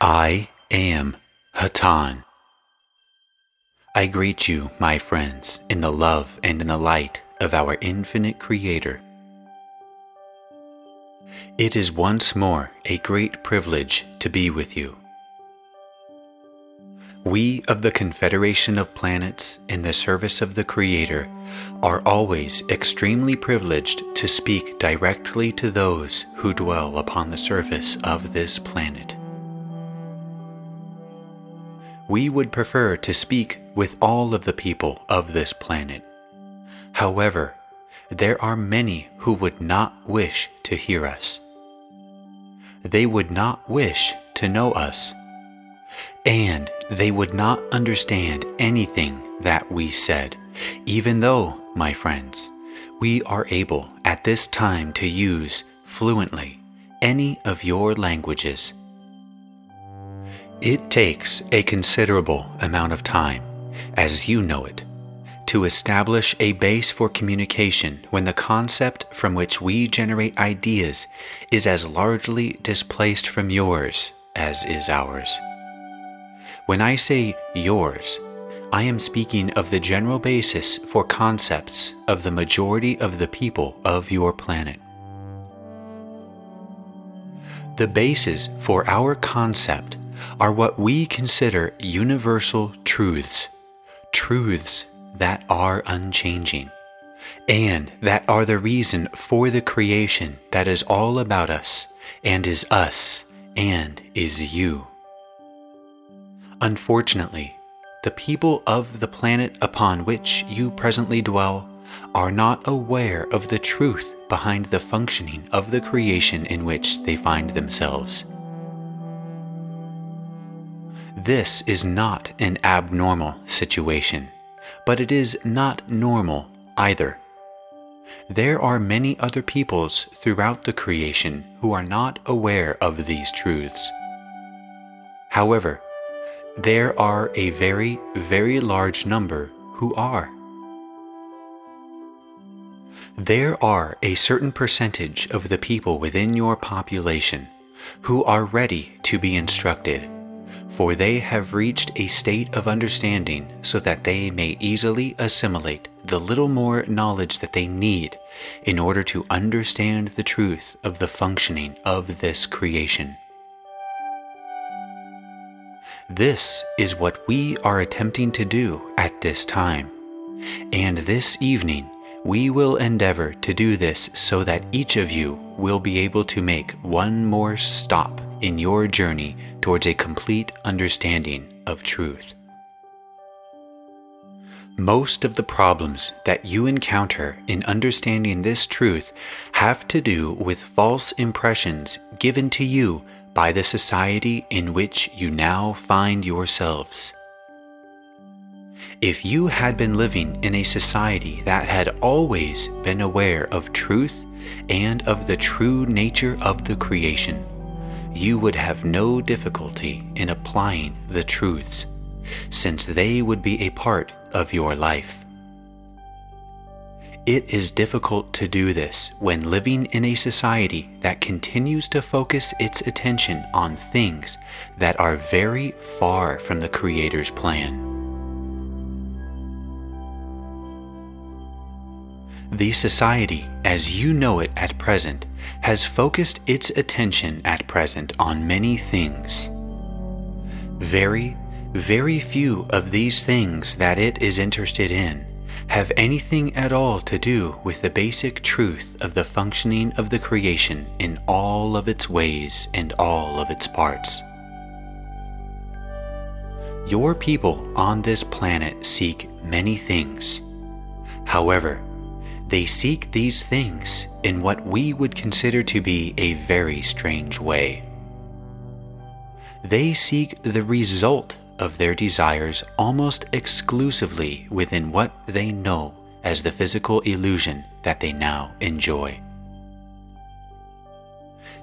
I am Hatonn. I greet you, my friends, in the love and in the light of our infinite Creator. It is once more a great privilege to be with you. We of the Confederation of Planets in the service of the Creator are always extremely privileged to speak directly to those who dwell upon the surface of this planet we would prefer to speak with all of the people of this planet. However, there are many who would not wish to hear us. They would not wish to know us. And they would not understand anything that we said, even though, my friends, we are able at this time to use fluently any of your languages it takes a considerable amount of time, as you know it, to establish a base for communication when the concept from which we generate ideas is as largely displaced from yours as is ours. When I say yours, I am speaking of the general basis for concepts of the majority of the people of your planet. The basis for our concept are what we consider universal truths, truths that are unchanging, and that are the reason for the creation that is all about us, and is us, and is you. Unfortunately, the people of the planet upon which you presently dwell are not aware of the truth behind the functioning of the creation in which they find themselves. This is not an abnormal situation, but it is not normal either. There are many other peoples throughout the creation who are not aware of these truths. However, there are a very, very large number who are. There are a certain percentage of the people within your population who are ready to be instructed for they have reached a state of understanding so that they may easily assimilate the little more knowledge that they need in order to understand the truth of the functioning of this creation. This is what we are attempting to do at this time, and this evening we will endeavor to do this so that each of you will be able to make one more stop in your journey towards a complete understanding of truth. Most of the problems that you encounter in understanding this truth have to do with false impressions given to you by the society in which you now find yourselves. If you had been living in a society that had always been aware of truth and of the true nature of the creation, you would have no difficulty in applying the truths, since they would be a part of your life. It is difficult to do this when living in a society that continues to focus its attention on things that are very far from the Creator's plan. The society, as you know it at present, has focused its attention at present on many things. Very, very few of these things that it is interested in have anything at all to do with the basic truth of the functioning of the creation in all of its ways and all of its parts. Your people on this planet seek many things. However, they seek these things in what we would consider to be a very strange way. They seek the result of their desires almost exclusively within what they know as the physical illusion that they now enjoy.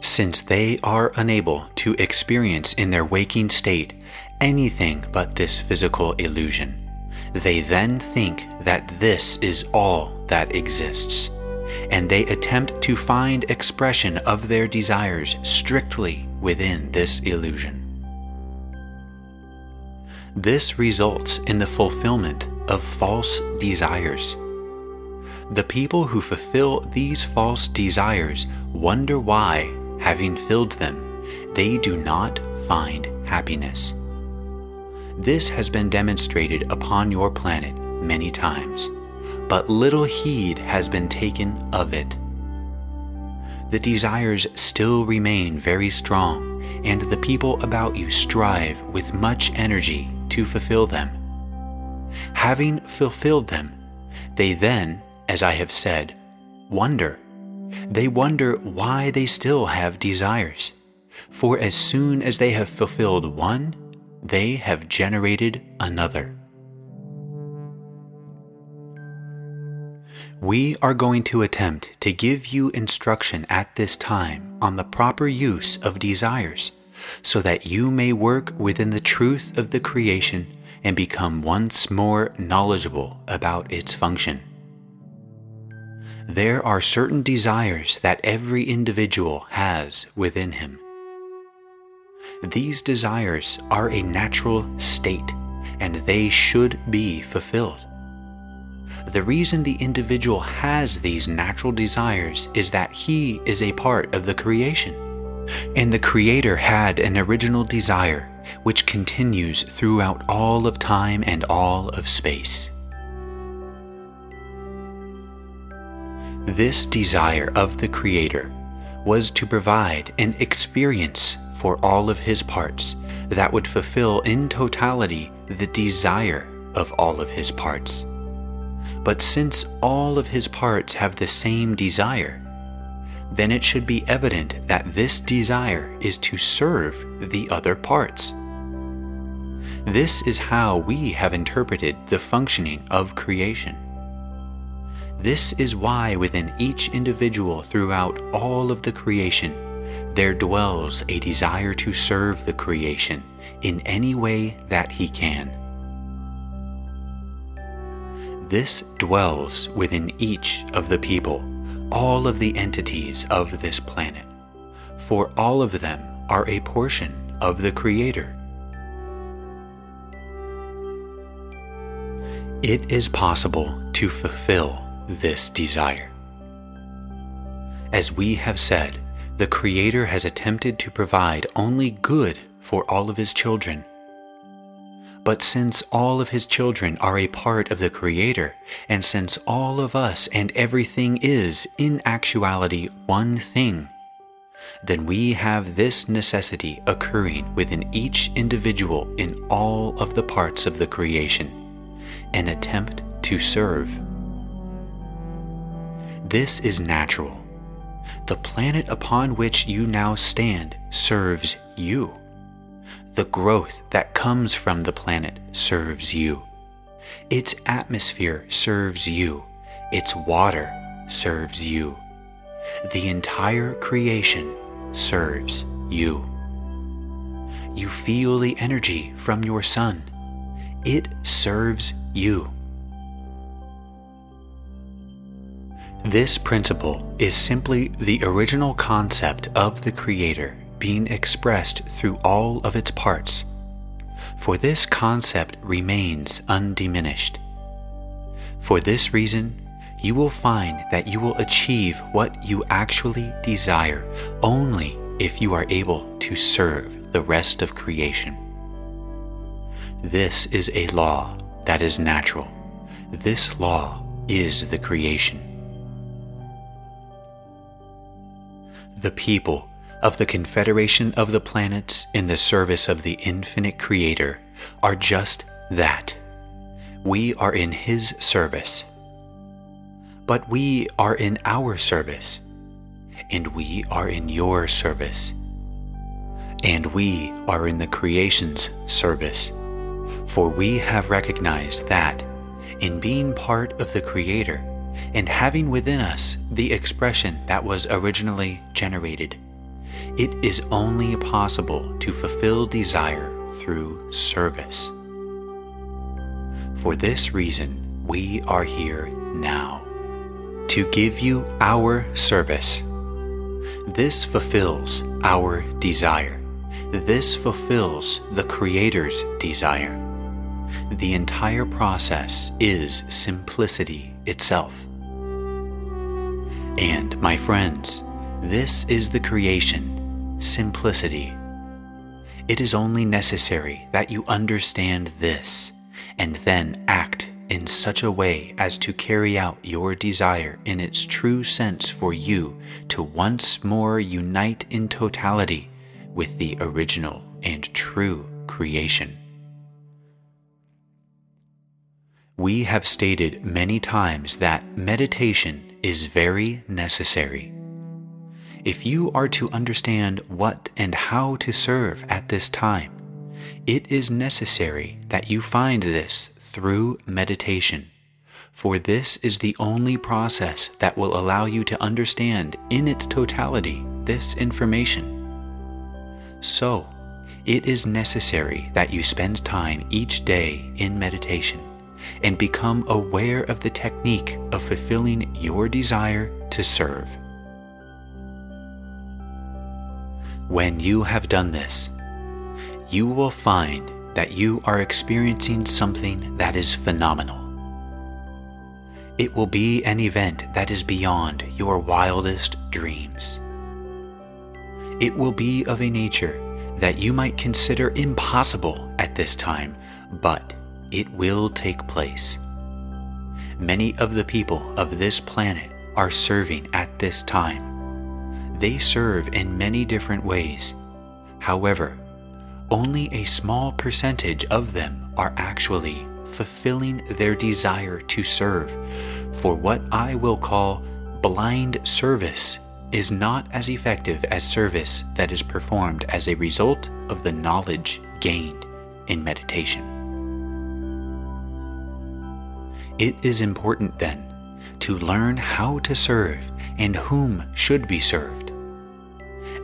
Since they are unable to experience in their waking state anything but this physical illusion, they then think that this is all that exists, and they attempt to find expression of their desires strictly within this illusion. This results in the fulfillment of false desires. The people who fulfill these false desires wonder why, having filled them, they do not find happiness. This has been demonstrated upon your planet many times, but little heed has been taken of it. The desires still remain very strong, and the people about you strive with much energy to fulfill them. Having fulfilled them, they then, as I have said, wonder. They wonder why they still have desires. For as soon as they have fulfilled one, they have generated another. We are going to attempt to give you instruction at this time on the proper use of desires, so that you may work within the truth of the creation and become once more knowledgeable about its function. There are certain desires that every individual has within him. These desires are a natural state and they should be fulfilled. The reason the individual has these natural desires is that he is a part of the creation. And the Creator had an original desire which continues throughout all of time and all of space. This desire of the Creator was to provide an experience for all of his parts that would fulfill in totality the desire of all of his parts. But since all of his parts have the same desire, then it should be evident that this desire is to serve the other parts. This is how we have interpreted the functioning of creation. This is why within each individual throughout all of the creation, there dwells a desire to serve the creation in any way that he can. This dwells within each of the people, all of the entities of this planet, for all of them are a portion of the Creator. It is possible to fulfill this desire. As we have said, the Creator has attempted to provide only good for all of His children. But since all of His children are a part of the Creator, and since all of us and everything is, in actuality, one thing, then we have this necessity occurring within each individual in all of the parts of the creation an attempt to serve. This is natural the planet upon which you now stand serves you. The growth that comes from the planet serves you. Its atmosphere serves you. Its water serves you. The entire creation serves you. You feel the energy from your sun. It serves you. This principle is simply the original concept of the Creator being expressed through all of its parts, for this concept remains undiminished. For this reason, you will find that you will achieve what you actually desire only if you are able to serve the rest of creation. This is a law that is natural. This law is the creation. The people of the Confederation of the Planets in the service of the infinite Creator are just that. We are in His service. But we are in our service. And we are in your service. And we are in the creation's service. For we have recognized that, in being part of the Creator, and having within us the expression that was originally generated. It is only possible to fulfill desire through service. For this reason, we are here now to give you our service. This fulfills our desire. This fulfills the Creator's desire. The entire process is simplicity itself. And, my friends, this is the creation simplicity. It is only necessary that you understand this and then act in such a way as to carry out your desire in its true sense for you to once more unite in totality with the original and true creation. We have stated many times that meditation is very necessary. If you are to understand what and how to serve at this time, it is necessary that you find this through meditation, for this is the only process that will allow you to understand in its totality this information. So, it is necessary that you spend time each day in meditation and become aware of the technique of fulfilling your desire to serve. When you have done this, you will find that you are experiencing something that is phenomenal. It will be an event that is beyond your wildest dreams. It will be of a nature that you might consider impossible at this time, but it will take place. Many of the people of this planet are serving at this time. They serve in many different ways. However, only a small percentage of them are actually fulfilling their desire to serve, for what I will call blind service is not as effective as service that is performed as a result of the knowledge gained in meditation. It is important then to learn how to serve and whom should be served.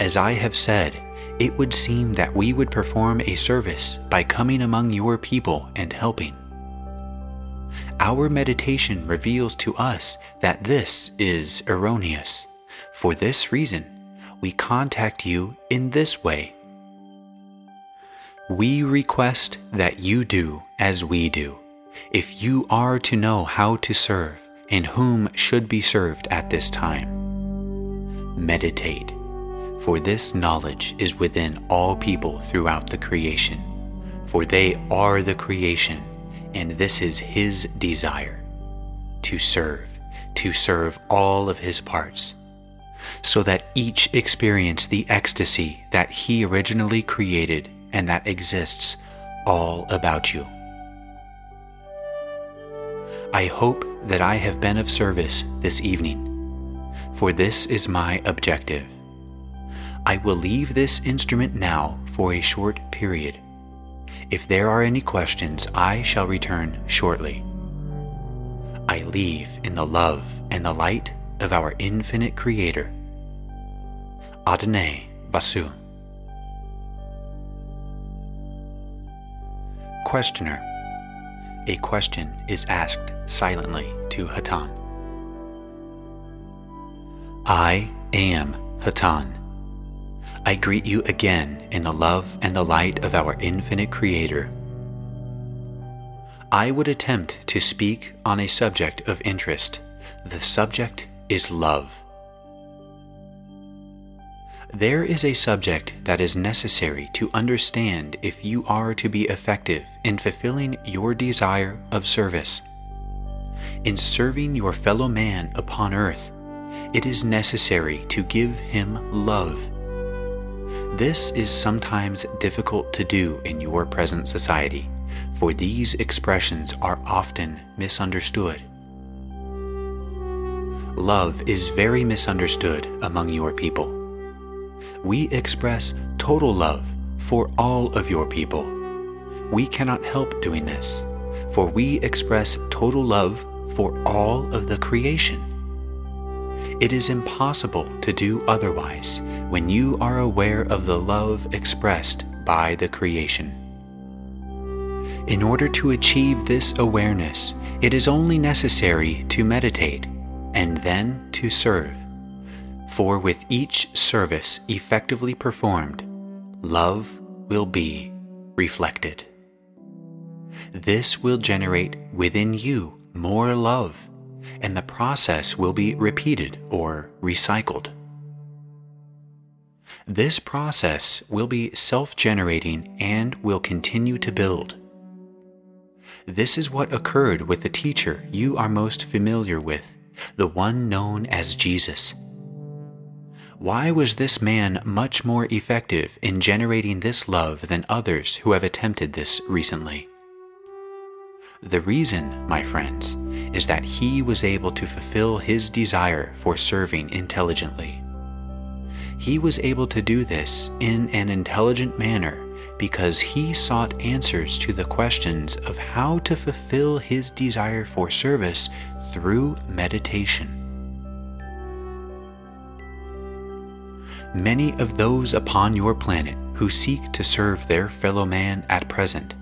As I have said, it would seem that we would perform a service by coming among your people and helping. Our meditation reveals to us that this is erroneous. For this reason, we contact you in this way. We request that you do as we do, if you are to know how to serve and whom should be served at this time. Meditate, for this knowledge is within all people throughout the creation, for they are the creation, and this is His desire to serve, to serve all of His parts so that each experience the ecstasy that He originally created and that exists all about you. I hope that I have been of service this evening, for this is my objective. I will leave this instrument now for a short period. If there are any questions, I shall return shortly. I leave in the love and the light of our infinite Creator. Adonai Vasu. Questioner. A question is asked silently to Hatonn. I am Hatonn. I greet you again in the love and the light of our infinite Creator. I would attempt to speak on a subject of interest. The subject is love. There is a subject that is necessary to understand if you are to be effective in fulfilling your desire of service. In serving your fellow man upon earth, it is necessary to give him love. This is sometimes difficult to do in your present society, for these expressions are often misunderstood love is very misunderstood among your people. We express total love for all of your people. We cannot help doing this, for we express total love for all of the creation. It is impossible to do otherwise when you are aware of the love expressed by the creation. In order to achieve this awareness, it is only necessary to meditate and then to serve. For with each service effectively performed, love will be reflected. This will generate within you more love, and the process will be repeated or recycled. This process will be self generating and will continue to build. This is what occurred with the teacher you are most familiar with, the one known as Jesus. Why was this man much more effective in generating this love than others who have attempted this recently? The reason, my friends, is that he was able to fulfill his desire for serving intelligently. He was able to do this in an intelligent manner because he sought answers to the questions of how to fulfill his desire for service through meditation. Many of those upon your planet who seek to serve their fellow man at present.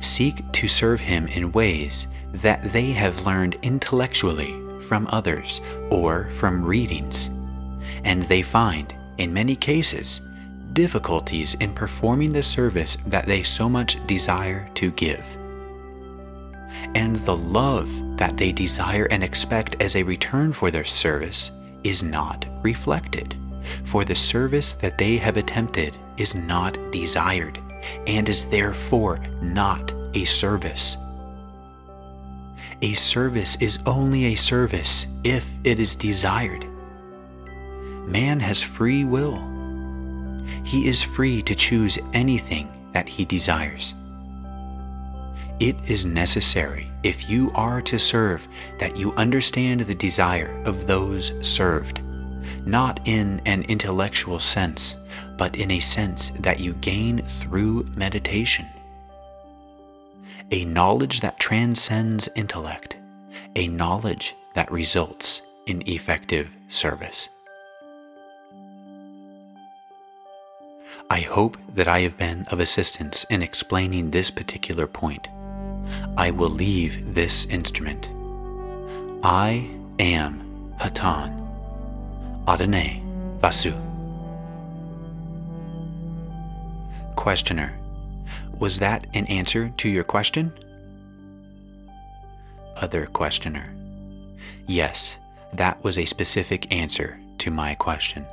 Seek to serve him in ways that they have learned intellectually from others or from readings, and they find, in many cases, difficulties in performing the service that they so much desire to give. And the love that they desire and expect as a return for their service is not reflected, for the service that they have attempted is not desired and is therefore not a service. A service is only a service if it is desired. Man has free will. He is free to choose anything that he desires. It is necessary, if you are to serve, that you understand the desire of those served, not in an intellectual sense, but in a sense that you gain through meditation. A knowledge that transcends intellect, a knowledge that results in effective service. I hope that I have been of assistance in explaining this particular point. I will leave this instrument. I am Hatonn. Adonai Vasu. Questioner. Was that an answer to your question? Other questioner. Yes, that was a specific answer to my question.